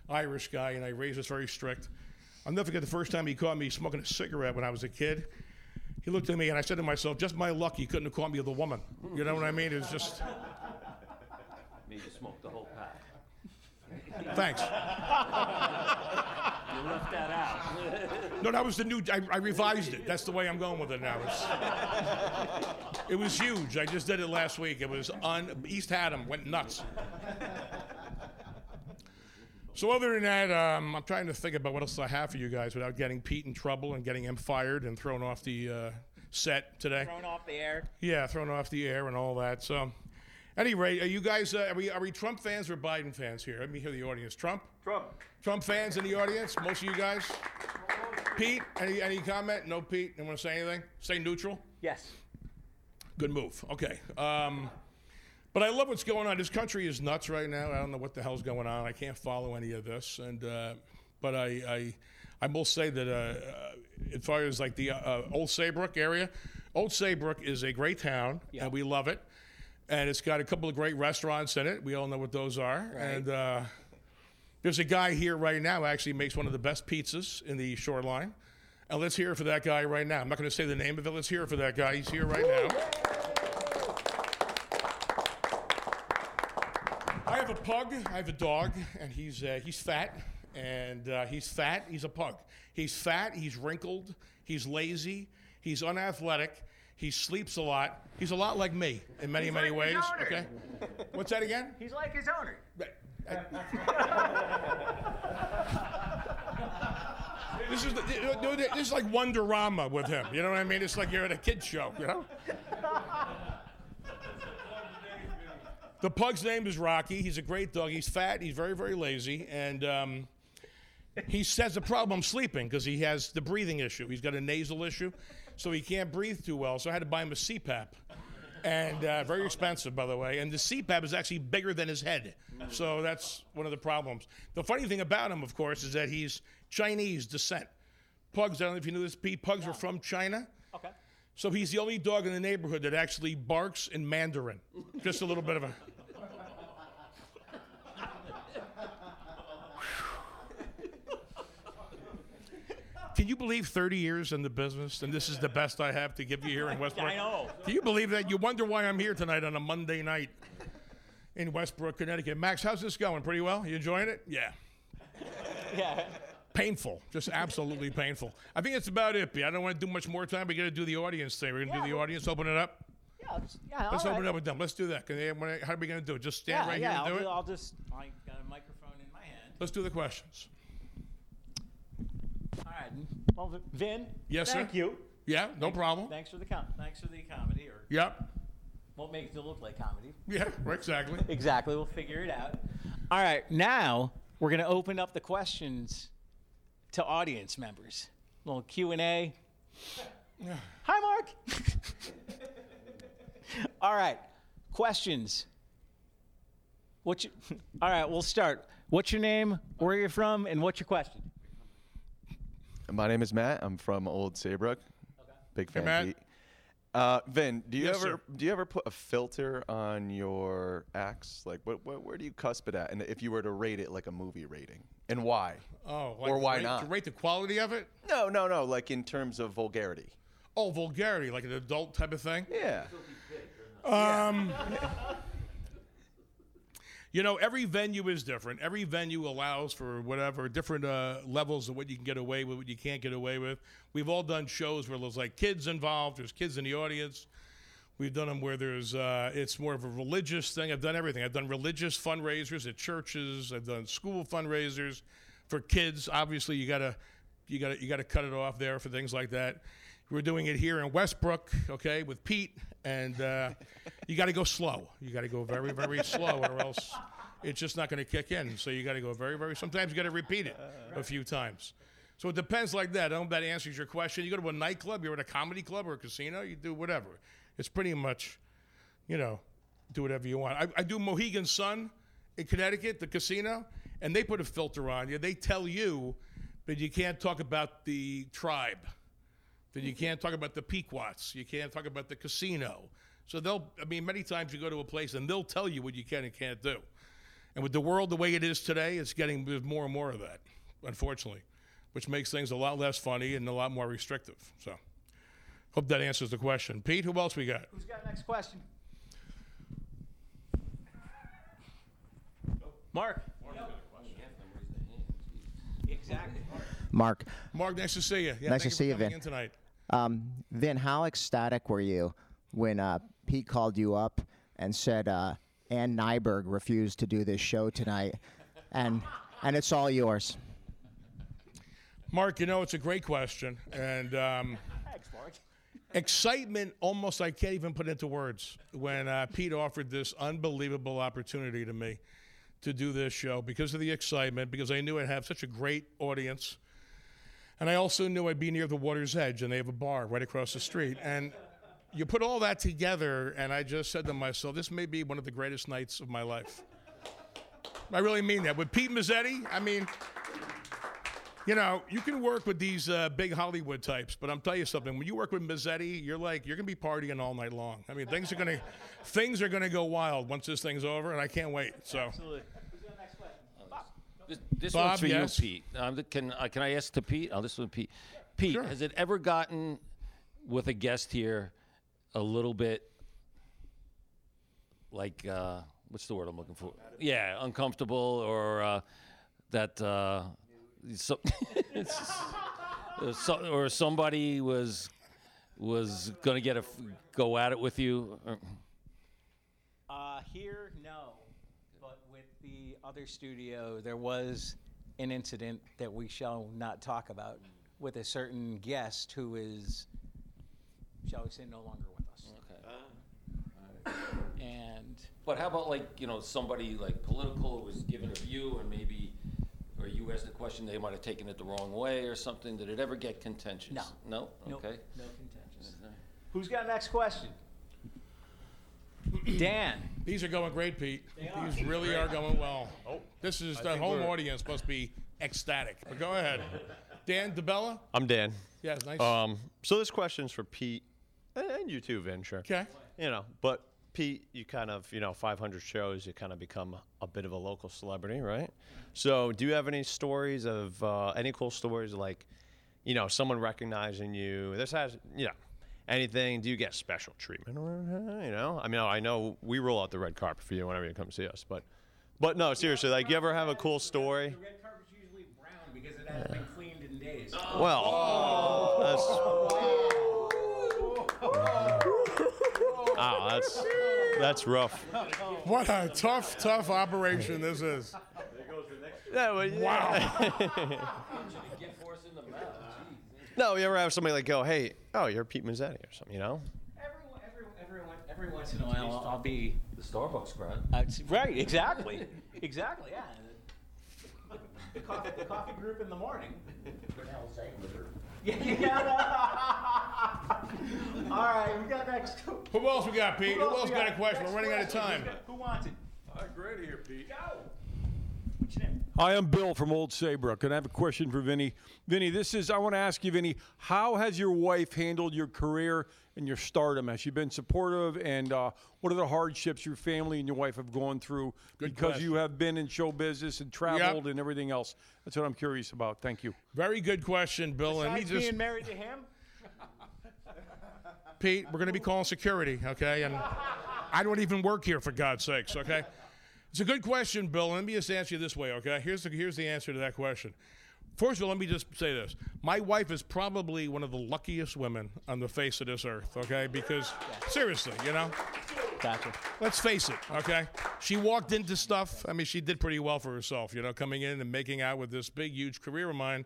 Irish guy, and I raised us very strict. I'll never forget the first time he caught me smoking a cigarette when I was a kid. He looked at me, and I said to myself, "Just my luck, he couldn't have caught me with a woman." You know what I mean? It's just. Made you smoke the whole pack. Thanks. *laughs* You left that out. *laughs* No, that was the new. I, I revised it. That's the way I'm going with it now. It's, it was huge. I just did it last week. It was on East Haddam went nuts. So other than that, um, I'm trying to think about what else I have for you guys without getting Pete in trouble and getting him fired and thrown off the uh, set today. Thrown off the air. Yeah, thrown off the air and all that. So, anyway, are you guys uh, are we are we Trump fans or Biden fans here? Let me hear the audience. Trump. Trump. Trump fans in the audience. Most of you guys. Pete, any any comment? No, Pete. You want to say anything? Stay neutral. Yes. Good move. Okay. Um, but I love what's going on. This country is nuts right now. I don't know what the hell's going on. I can't follow any of this. And uh, but I, I I will say that uh, uh, as far as like the uh, Old Saybrook area, Old Saybrook is a great town, and we love it. And it's got a couple of great restaurants in it. We all know what those are. And uh, there's a guy here right now who actually makes one of the best pizzas in the shoreline. And let's hear it for that guy right now. I'm not going to say the name of it. Let's hear it for that guy. He's here right now. I have a pug. I have a dog, and he's uh, he's fat, and uh, he's fat. He's a pug. He's fat. He's wrinkled. He's lazy. He's unathletic. He sleeps a lot. He's a lot like me in many He's many like ways. Okay. What's that again? He's like his owner. *laughs* This is the, this is like Wonderama with him. You know what I mean? It's like you're at a kid show. You know. The pug's name is Rocky. He's a great dog. He's fat. He's very, very lazy, and um, he has a problem sleeping because he has the breathing issue. He's got a nasal issue, so he can't breathe too well. So I had to buy him a CPAP, and uh, very expensive, by the way. And the CPAP is actually bigger than his head, so that's one of the problems. The funny thing about him, of course, is that he's Chinese descent. Pugs. I don't know if you knew this. Pete. Pugs are from China. Okay. So he's the only dog in the neighborhood that actually barks in Mandarin. Just a little bit of a. Can you believe 30 years in the business and this is the best I have to give you here in *laughs* Westbrook? I know. Can you believe that? You wonder why I'm here tonight on a Monday night in Westbrook, Connecticut. Max, how's this going? Pretty well? You enjoying it? Yeah. *laughs* Yeah. Painful, just absolutely painful. I think that's about it, B. I don't want to do much more time. We got to do the audience thing. We're going to do the audience, open it up. Yeah. Let's, yeah. Let's open right. it up with them. Let's do that. They- How are we going to do it? Just stand yeah, right yeah, here and I'll do it? I'll just. I got a microphone in my hand. Let's do the questions. All right. Well, Vin. Yes, sir. thank you. Yeah, no problem. Thanks for the com- Thanks for the comedy, or Yep. won't make it look like comedy. Yeah, exactly. *laughs* Exactly. We'll figure it out. All right. Now we're going to open up the questions to audience members. A little Q and A. *sighs* Hi, Mark. *laughs* All right. Questions. What's your, *laughs* all right. We'll start. What's your name? Where are you're from? And what's your question? My name is Matt. I'm from Old Saybrook. Big fan. Matt. Pete. Uh, Vin, do you Yes, ever sir. do you ever put a filter on your acts? Like, what, what where do you cusp it at? And if you were to rate it like a movie rating, and why? Oh, like or why rate, not? To rate the quality of it? No, no, no. Like in terms of vulgarity. Oh, vulgarity, like an adult type of thing? Yeah. Um, *laughs* you know, every venue is different. Every venue allows for whatever different uh, levels of what you can get away with, what you can't get away with. We've all done shows where there's like kids involved. There's kids in the audience. We've done them where there's uh, it's more of a religious thing. I've done everything. I've done religious fundraisers at churches. I've done school fundraisers for kids. Obviously, you gotta you gotta you gotta cut it off there for things like that. We're doing it here in Westbrook, okay, with Pete, and uh, you got to go slow. You got to go very, very slow, or else it's just not going to kick in. So you got to go very, very. Sometimes you got to repeat it a few times. So it depends like that. I don't know if that answers your question. You go to a nightclub, you're at a comedy club or a casino, you do whatever. It's pretty much, you know, do whatever you want. I, I do Mohegan Sun in Connecticut, the casino, and they put a filter on you. They tell you that you can't talk about the tribe, that you can't talk about the Pequots, you can't talk about the casino. So they'll, I mean, many times you go to a place and they'll tell you what you can and can't do. And with the world the way it is today, it's getting more and more of that, unfortunately, which makes things a lot less funny and a lot more restrictive. So, hope that answers the question. Pete, who else we got? Who's got the next question? Mark. Exactly. Mark. Mark, nice to see you. Yeah, nice to see you, coming Vin. in tonight. Um, Vin, how ecstatic were you when uh, Pete called you up and said uh, Ann Nyberg refused to do this show tonight, and and it's all yours. Mark, you know it's a great question, and um, Thanks, Mark. excitement almost I can't even put into words when uh, Pete offered this unbelievable opportunity to me to do this show because of the excitement, because I knew I'd have such a great audience. And I also knew I'd be near the water's edge, and they have a bar right across the street. And you put all that together, and I just said to myself, this may be one of the greatest nights of my life. I really mean that. With Pete Mezzetti, I mean, you know, you can work with these uh, big Hollywood types, but I'm telling you something. When you work with Mezzetti, you're like you're gonna be partying all night long. I mean, things are gonna things are gonna go wild once this thing's over, and I can't wait. So, Absolutely. Who's got next question? Bob. This, this Bob, one's for yes. you, Pete. Um, can uh, can I ask to Pete? Oh, this one, Pete. Pete, has it ever gotten with a guest here a little bit like uh, what's the word I'm looking for? Yeah, uncomfortable or uh, that uh, so, it's- *laughs* uh, so- or somebody was was gonna get a go at it with you. Uh, here, no. But with the other studio, there was an incident that we shall not talk about with a certain guest who is, shall we say, no longer with us. Okay. Ah. And But how about like, you know, somebody like political was given a view and maybe, or you asked a question, they might have taken it the wrong way or something. Did it ever get contentious? No. No? Nope, Okay. no contentious. Who's got next question? Dan. These are going great, Pete. They are. These really are going well. Oh, this is I the home audience must be ecstatic. But go ahead, *laughs* Dan DeBella. I'm Dan. Yeah, nice. Um, so this question's for Pete and and you too, Vin. Sure. Okay. You know, but Pete, you kind of, you know, 500 shows, you kind of become a bit of a local celebrity, right? So, do you have any stories of uh, any cool stories like, you know, someone recognizing you? This has, you know, anything? Do you get special treatment or uh, you know? I mean, I know we roll out the red carpet for you whenever you come see us, but, but no, seriously, like, you ever have a cool story? The red carpet's usually brown because it hasn't been cleaned in days. Well, Oh, that's that's rough. What a tough, tough operation this is. There goes Yeah, well, Wow. *laughs* no, you ever have somebody like go, "Hey, oh, you're Pete Mezzetti" or something, you know? Everyone, every, everyone, every once in a while, I'll, I'll be. The Starbucks crowd. Uh, right, exactly. *laughs* exactly, yeah. The coffee, the coffee group in the morning. *laughs* Yeah, yeah. *laughs* All right, we got next. Who else we got, Pete? Who else else we got a question? We're running out of time. Who's got- Who wants it? All right, great here, Pete. Go. What's your name? Hi, I'm Bill from Old Saybrook, and I have a question for Vinny. Vinny, this is, I want to ask you, Vinny, how has your wife handled your career and your stardom? Has she been supportive, and uh, what are the hardships your family and your wife have gone through Good because you have been in show business and traveled and everything else? That's what I'm curious about. Thank you. Very good question, Bill. And me Besides just being married to him? Pete, we're going to be calling security, okay? And I don't even work here, for God's sakes, okay? It's a good question, Bill. Let me just answer you this way, okay? Here's the, here's the answer to that question. First of all, let me just say this. My wife is probably one of the luckiest women on the face of this earth, okay? Because, seriously, you know? Gotcha. Let's face it, okay? She walked into stuff. I mean, she did pretty well for herself, you know, coming in and making out with this big, huge career of mine.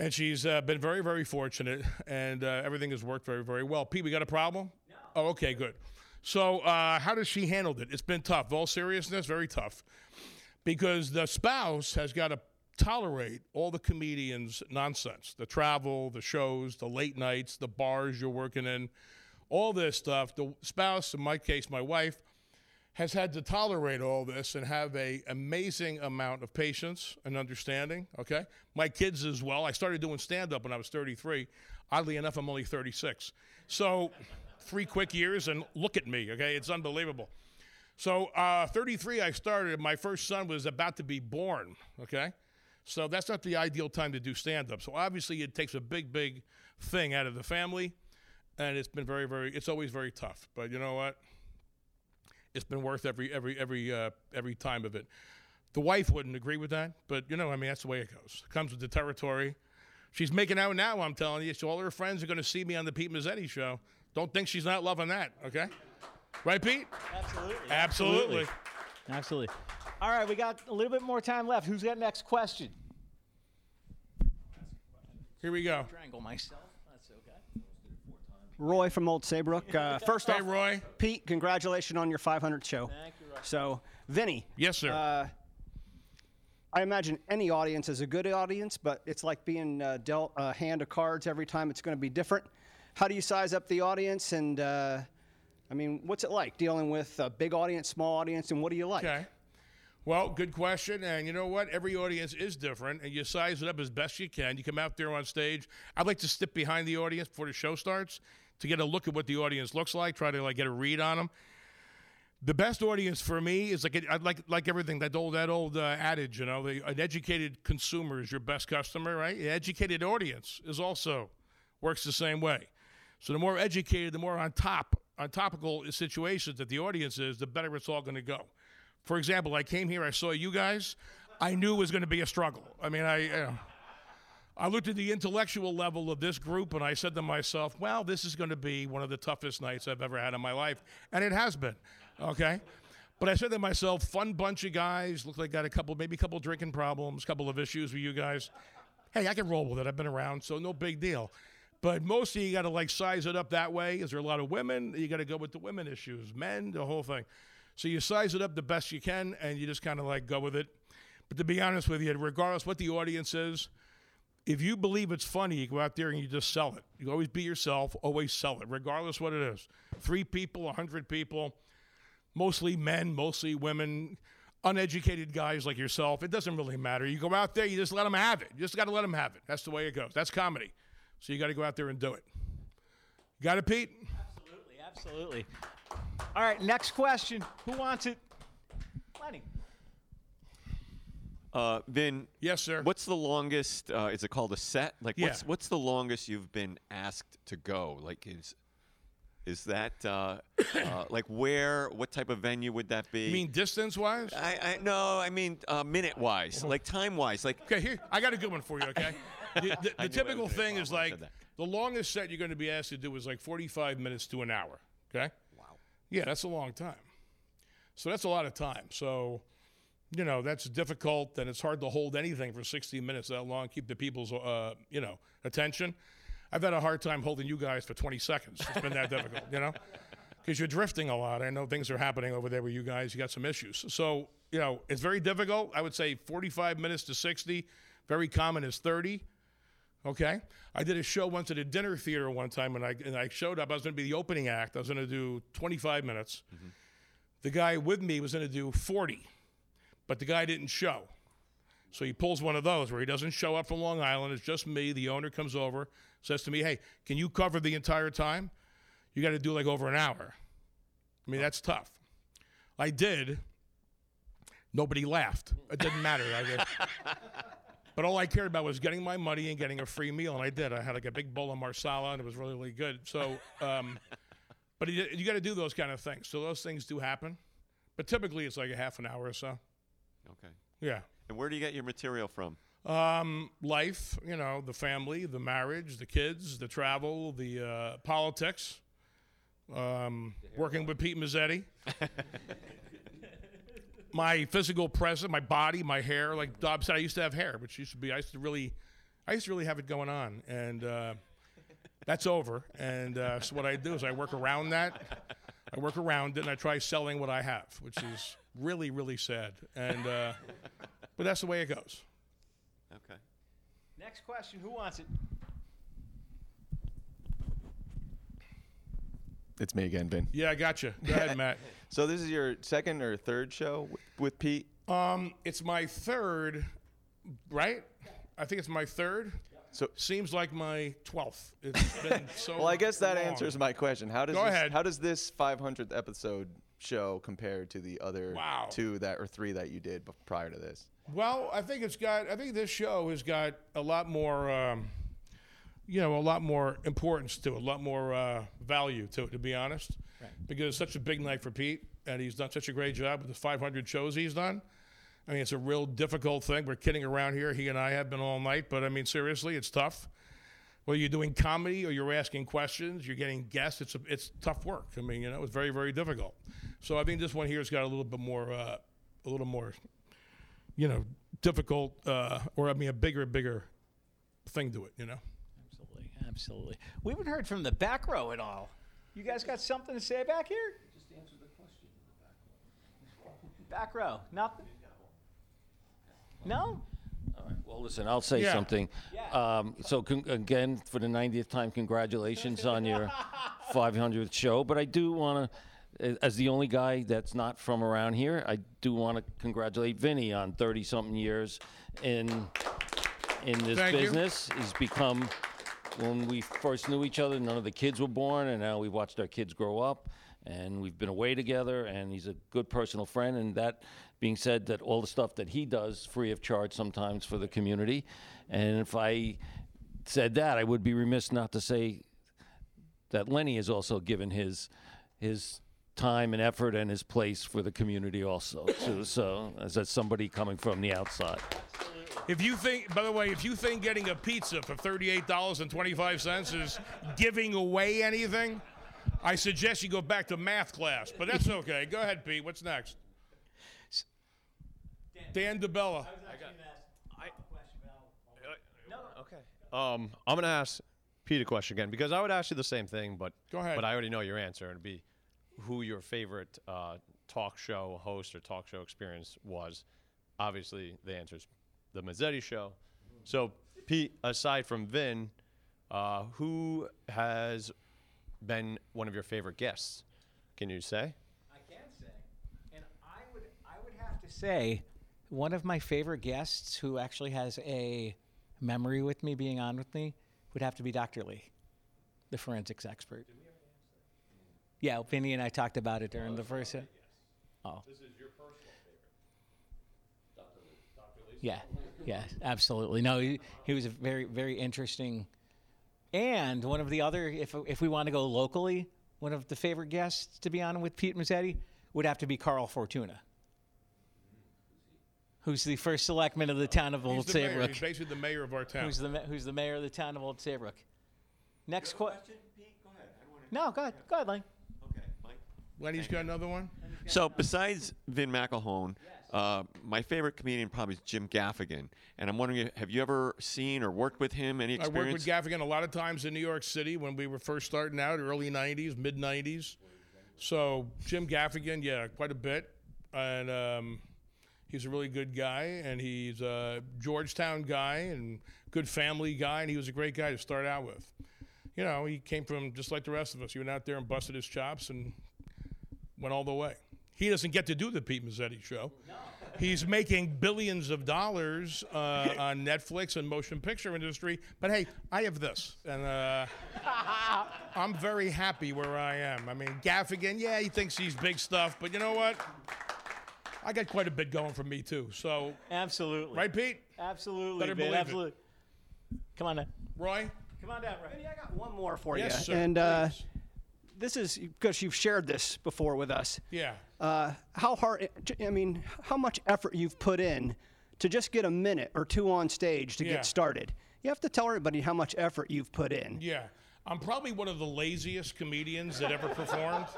And she's uh, been very, very fortunate, and uh, everything has worked very, very well. Pete, we got a problem? No. Oh, okay, good. So, uh, how does she handle it? It's been tough. All seriousness, very tough, because the spouse has got to tolerate all the comedians' nonsense, the travel, the shows, the late nights, the bars you're working in, all this stuff. The spouse, in my case, my wife, has had to tolerate all this and have a amazing amount of patience and understanding. Okay, my kids as well. I started doing stand up when I was 33. Oddly enough, I'm only 36. So, three quick years, and look at me. Okay, it's unbelievable. So, uh, 33, I started. My first son was about to be born. Okay, so that's not the ideal time to do stand up. So obviously, it takes a big, big thing out of the family, and it's been very, very. It's always very tough. But you know what? It's been worth every every every uh, every time of it. The wife wouldn't agree with that, but you know, I mean, that's the way it goes. It comes with the territory. She's making out now. I'm telling you. So all her friends are going to see me on the Pete Mezzetti show. Don't think she's not loving that. Okay, right, Pete? Absolutely. Absolutely. Absolutely. All right, we got a little bit more time left. Who's got next question? Here we go. Strangle myself. That's okay. Roy from Old Saybrook. Uh, first Hey, off, Roy. Pete, congratulations on your 500 show. Thank you, Roy. So, Vinny. Yes, sir. Uh, I imagine any audience is a good audience, but it's like being uh, dealt a hand of cards every time. It's going to be different. How do you size up the audience? And uh, I mean, what's it like dealing with a big audience, small audience, and what do you like? Okay. Well, good question. And you know what? Every audience is different, and you size it up as best you can. You come out there on stage. I'd like to step behind the audience before the show starts to get a look at what the audience looks like, try to like get a read on them. The best audience for me is like I'd like like everything that old that old uh, adage, you know, the, an educated consumer is your best customer, right? An educated audience is also works the same way. So the more educated, the more on top on topical situations that the audience is, the better it's all going to go. For example, I came here, I saw you guys, I knew it was going to be a struggle. I mean, I. I looked at the intellectual level of this group and I said to myself, well, this is going to be one of the toughest nights I've ever had in my life. And it has been. Okay. But I said to myself, fun bunch of guys. Look like got a couple, maybe a couple drinking problems, couple of issues with you guys. Hey, I can roll with it. I've been around, so no big deal. But mostly you got to like size it up that way. Is there a lot of women? You got to go with the women issues, men, the whole thing. So you size it up the best you can, and you just kind of like go with it. But to be honest with you, regardless what the audience is, if you believe it's funny, you go out there and you just sell it. You always be yourself, always sell it, regardless what it is. Three people, a hundred people, mostly men, mostly women, uneducated guys like yourself. It doesn't really matter. You go out there, you just let them have it. You just got to let them have it. That's the way it goes. That's comedy. So you got to go out there and do it. Got it, Pete? Absolutely, absolutely. All right, next question. Who wants it? Lenny. Uh, Vin. Yes, sir. What's the longest? Uh, is it called a set? Like, what's what's the longest you've been asked to go? Like, is is that uh, uh, like where? What type of venue would that be? You mean distance wise? I, I no, I mean uh, minute wise, like time wise. Like, Okay, here I got a good one for you. Okay, *laughs* the, the, *laughs* the typical thing is follow when I like the longest set you're going to be asked to do is like 45 minutes to an hour. Okay. Wow. Yeah, that's a long time. So that's a lot of time. So, you know, that's difficult, and it's hard to hold anything for 60 minutes that long. Keep the people's, uh, you know, attention. I've had a hard time holding you guys for 20 seconds. It's been that *laughs* difficult, you know, because you're drifting a lot. I know things are happening over there with you guys. You got some issues. So, you know, it's very difficult. I would say 45 minutes to 60. Very common is 30. Okay. I did a show once at a dinner theater one time, and I and I showed up. I was going to be the opening act. I was going to do 25 minutes. Mm-hmm. The guy with me was going to do 40, but the guy didn't show. So he pulls one of those where he doesn't show up from Long Island. It's just me. The owner comes over, says to me, "Hey, can you cover the entire time? You got to do like over an hour." I mean, that's tough. I did. Nobody laughed. It didn't matter. *laughs* But all I cared about was getting my money and getting a free meal, and I did. I had like a big bowl of marsala, and it was really, really good. So, um, *laughs* but you, you got to do those kind of things. So those things do happen, but typically it's like a half an hour or so. okay. Yeah. And where do you get your material from? Um, life, you know, the family, the marriage, the kids, the travel, the uh, politics, um, working with Pete Mezzetti. *laughs* my physical presence, my body, my hair. Like Dob said, I used to have hair, which used to be, I used to really, I used to really have it going on. And uh, that's over. And uh, so what I do is I work around that. I work around it and I try selling what I have, which is really, really sad. And, uh, but that's the way it goes. Okay. Next question. Who wants it? It's me again, Ben. Yeah, I got you. Go ahead, *laughs* Matt. So this is your second or third show with, with Pete. Um, it's my third, right? I think it's my third. So seems like my twelfth. It's been *laughs* so. well, I guess that long. answers my question. How does Go this, ahead. how does this 500th episode show compare to the other Wow. two that or three that you did prior to this? Well, I think it's got. I think this show has got a lot more. Um, you know, a lot more importance to it, a lot more uh, value to it, to be honest. Right. Because it's such a big night for Pete, and he's done such a great job with the 500 shows he's done. I mean, it's a real difficult thing. We're kidding around here. He and I have been all night, but I mean, seriously, it's tough. Whether you're doing comedy or you're asking questions, you're getting guests. It's a, it's tough work. I mean, you know, it's very very difficult. So I think this one here's got a little bit more, uh, a little more, you know, difficult, uh, or I mean, a bigger bigger thing to it. You know. Absolutely, absolutely. We haven't heard from the back row at all. You guys got something to say back here? Just answer the question. Back row, back nothing. No. Well, listen, I'll say Yeah. something. Um, so, con- again, for the 90th time, congratulations on your *laughs* 500th show. But I do want to, as the only guy that's not from around here, I do want to congratulate Vinny on 30 something years in in this Thank you. business. He's become, when we first knew each other, none of the kids were born, and now we've watched our kids grow up, and we've been away together, and he's a good personal friend. And that being said, that all the stuff that he does free of charge sometimes for the community. And if I said that, I would be remiss not to say that Lenny has also given his his time and effort and his place for the community also too. So as as somebody coming from the outside. If you think, by the way, if you think getting a pizza for thirty-eight dollars and twenty-five cents is giving away anything, I suggest you go back to math class. But that's *laughs* okay. go ahead, Pete. What's next? Dan DeBella. Okay. Um, I'm gonna ask Pete a question again because I would ask you the same thing, but Go ahead. But I already know your answer. It'd be who your favorite uh, talk show host or talk show experience was. Obviously, the answer is the Mezzetti Show. So, Pete, aside from Vin, uh, who has been one of your favorite guests? Can you say? I can say, and I would I would have to say, one of my favorite guests who actually has a memory with me being on with me would have to be Dr. Lee, the forensics expert. Yeah, Vinny and I talked about it during the first. Yes. Oh. This is your personal favorite. Yeah, yeah, absolutely. No, he, he was a very, very interesting. And one of the other, if, if we want to go locally, one of the favorite guests to be on with Pete Mezzetti would have to be Carl Fortuna, who's the first selectman of the town of Old He's. Saybrook. He's basically the mayor of our town. Who's the, ma- who's the mayor of the town of Old Saybrook. Next question. No, go ahead. Go ahead, Lane. Lenny's got another one. So besides Vin McElhone, uh, my favorite comedian probably is Jim Gaffigan, and I'm wondering, have you ever seen or worked with him? Any experience? I worked with Gaffigan a lot of times in New York City when we were first starting out, early '90s, mid '90s. So Jim Gaffigan, yeah, quite a bit, and um, he's a really good guy, and he's a Georgetown guy and good family guy, and he was a great guy to start out with. You know, he came from just like the rest of us. He went out there and busted his chops and went all the way. He doesn't get to do the Pete Mezzetti show. He's making billions of dollars uh, *laughs* on Netflix and motion picture industry. But hey, I have this, and uh, I'm very happy where I am. I mean, Gaffigan, yeah, he thinks he's big stuff, but you know what? I got quite a bit going for me too. So absolutely, right, Pete? Absolutely, Better Vin, believe it. Come on now. Roy. Come on down, Roy. I got one more for Yes, you. sir, and uh, this is because you've shared this before with us. Yeah. Uh, how hard? I mean, how much effort you've put in to just get a minute or two on stage to Yeah. get started. You have to tell everybody how much effort you've put in. Yeah, I'm probably one of the laziest comedians that ever performed. *laughs*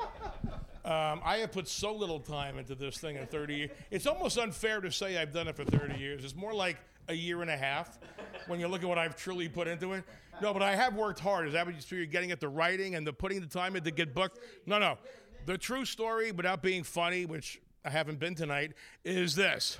Um, I have put so little time into this thing in 30 years. It's almost unfair to say I've done it for 30 years. It's more like a year and a half when you look at what I've truly put into it. No, but I have worked hard. Is that what you're getting at the writing and the putting the time in to get booked? No, no. The true story, without being funny, which I haven't been tonight, is this.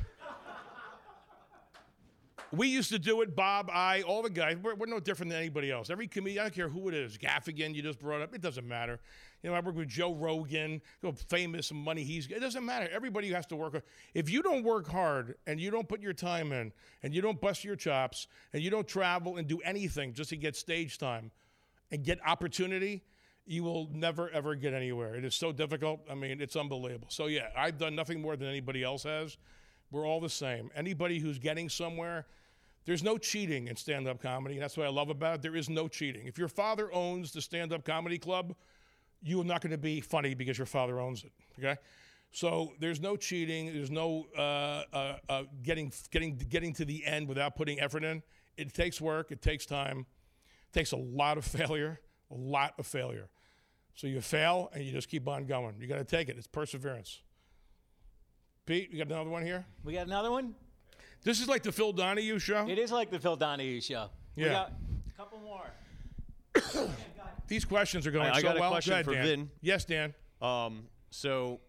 We used to do it, Bob, I, all the guys. We're, we're no different than anybody else. Every comedian, I don't care who it is, Gaffigan, you just brought up, it doesn't matter. You know, I work with Joe Rogan, famous money he's, it doesn't matter. Everybody has to work. If you don't work hard and you don't put your time in and you don't bust your chops and you don't travel and do anything just to get stage time and get opportunity, you will never ever get anywhere. It is so difficult. I mean, it's unbelievable. So yeah, I've done nothing more than anybody else has. We're all the same. Anybody who's getting somewhere, there's no cheating in stand-up comedy. That's what I love about it. There is no cheating. If your father owns the stand-up comedy club, you are not going to be funny because your father owns it. Okay, so there's no cheating. There's no uh, uh, uh, getting getting getting to the end without putting effort in. It takes work. It takes time. It takes a lot of *laughs* failure. A lot of failure. So you fail and you just keep on going. You got to take it. It's perseverance. Pete, you got another one here? We got another one? This is like the Phil Donahue show. It is like the Phil Donahue show. We Yeah. got a couple more. *coughs* These questions are going I, I so got a well. Go question ahead, for Dan. Vin. Yes, Dan. Um, so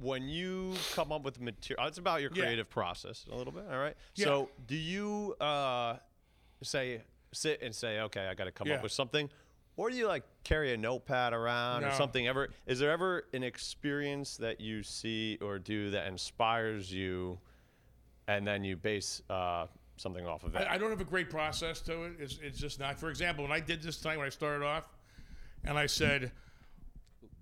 when you come up with material, it's about your Yeah. creative process a little bit. All right. Yeah. So do you uh, say sit and say, okay, I got to come Yeah. up with something, or do you like carry a notepad around or something? Ever is there ever an experience that you see or do that inspires you, and then you base uh, something off of that. I, I don't have a great process to it. It's, it's just not. For example, when I did this thing, when I started off, and I said,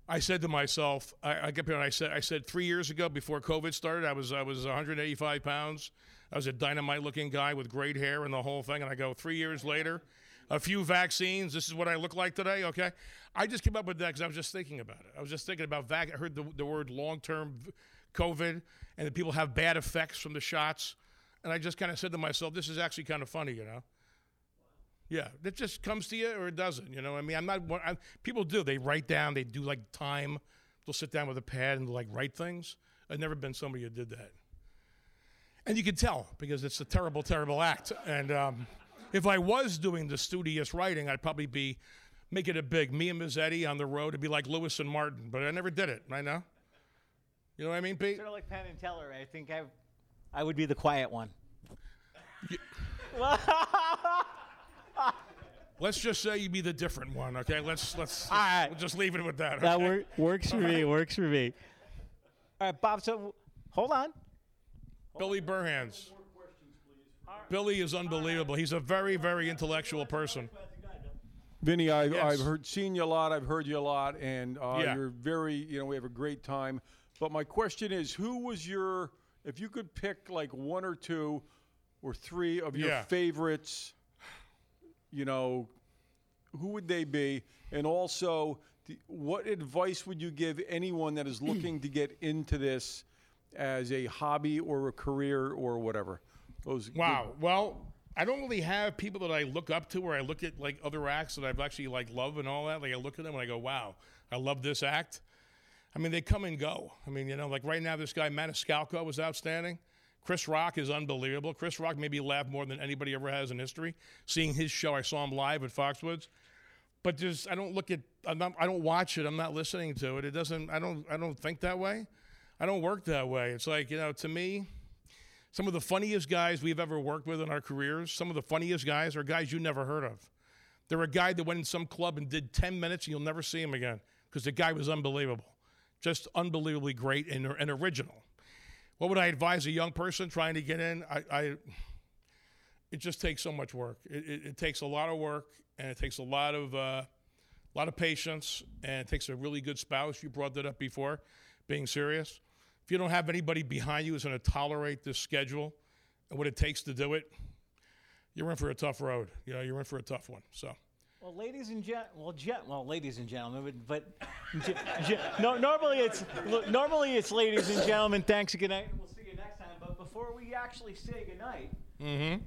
I said to myself, I, I get here and I said, I said three years ago before COVID started, I was I was 185 pounds. I was a dynamite-looking guy with great hair and the whole thing. And I go, three years later, a few vaccines. This is what I look like today. Okay, I just came up with that because I was just thinking about it. I was just thinking about vac. I heard the, the word long-term COVID, and the people have bad effects from the shots. And I just kind of said to myself, this is actually kind of funny, you know. Yeah, it just comes to you or it doesn't. You know, I mean, I'm not. one- I, people do. They write down. They do like time. They'll sit down with a pad and like write things. I've never been somebody who did that. And you can tell because it's a terrible, terrible act. And um, if I was doing the studious writing, I'd probably be making it big. Me and Mezzetti on the road. It'd be like Lewis and Martin. But I never did it. Right now. You know what I mean, Pete? Sort of like Penn and Teller. I think I, I would be the quiet one. *laughs* Let's just say you'd be the different one, okay? Let's let's All right. we'll just leave it with that. That wor- works for me. Works for me. All right, Bob. So hold on. Billy Burhans. Billy is unbelievable. He's a very, very intellectual person. Vinny, I've, Yes. I've heard seen you a lot. I've heard you a lot, and uh, Yeah. you're very. You know, we have a great time. But my question is, who was your? If you could pick like one or two, or three of your Yeah. favorites, you know, who would they be? And also, the, what advice would you give anyone that is looking to get into this as a hobby or a career or whatever? Those Wow. Well, I don't really have people that I look up to, where I look at like other acts that I've actually like love and all that. Like I look at them and I go, "Wow, I love this act." I mean, they come and go. I mean, you know, like right now, this guy Maniscalco was outstanding. Chris Rock is unbelievable. Chris Rock made me laugh more than anybody ever has in history. Seeing his show, I saw him live at Foxwoods. But just I don't look at not, I don't watch it. I'm not listening to it. It doesn't. I don't. I don't think that way. I don't work that way. It's like you know, to me, some of the funniest guys we've ever worked with in our careers, some of the funniest guys are guys you never heard of. They're a guy that went in some club and did 10 minutes and you'll never see him again because the guy was unbelievable. Just unbelievably great and, and original. What would I advise a young person trying to get in? I, I it just takes so much work. It, it, it takes a lot of work and it takes a lot of uh, a lot of patience and it takes a really good spouse. You brought that up before, being serious. If you don't have anybody behind you who's going to tolerate this schedule and what it takes to do it, you're in for a tough road. You know, you're in for a tough one. So. Well, ladies and gen- well, gen- well, ladies and gentlemen, but, but ge- ge- no, normally it's normally it's ladies and gentlemen. Thanks and good night, we'll see you next time. But before we actually say good night, Mm-hmm.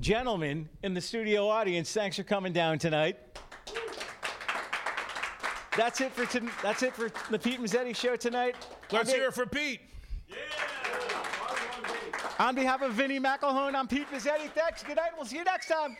gentlemen in the studio audience, thanks for coming down tonight. That's it for ton- that's it for the Pete Mezzetti show tonight. Let's hear it for Pete. Yeah. On behalf of Vinnie McElhone, I'm Pete Mezzetti. Thanks. Good night. We'll see you next time.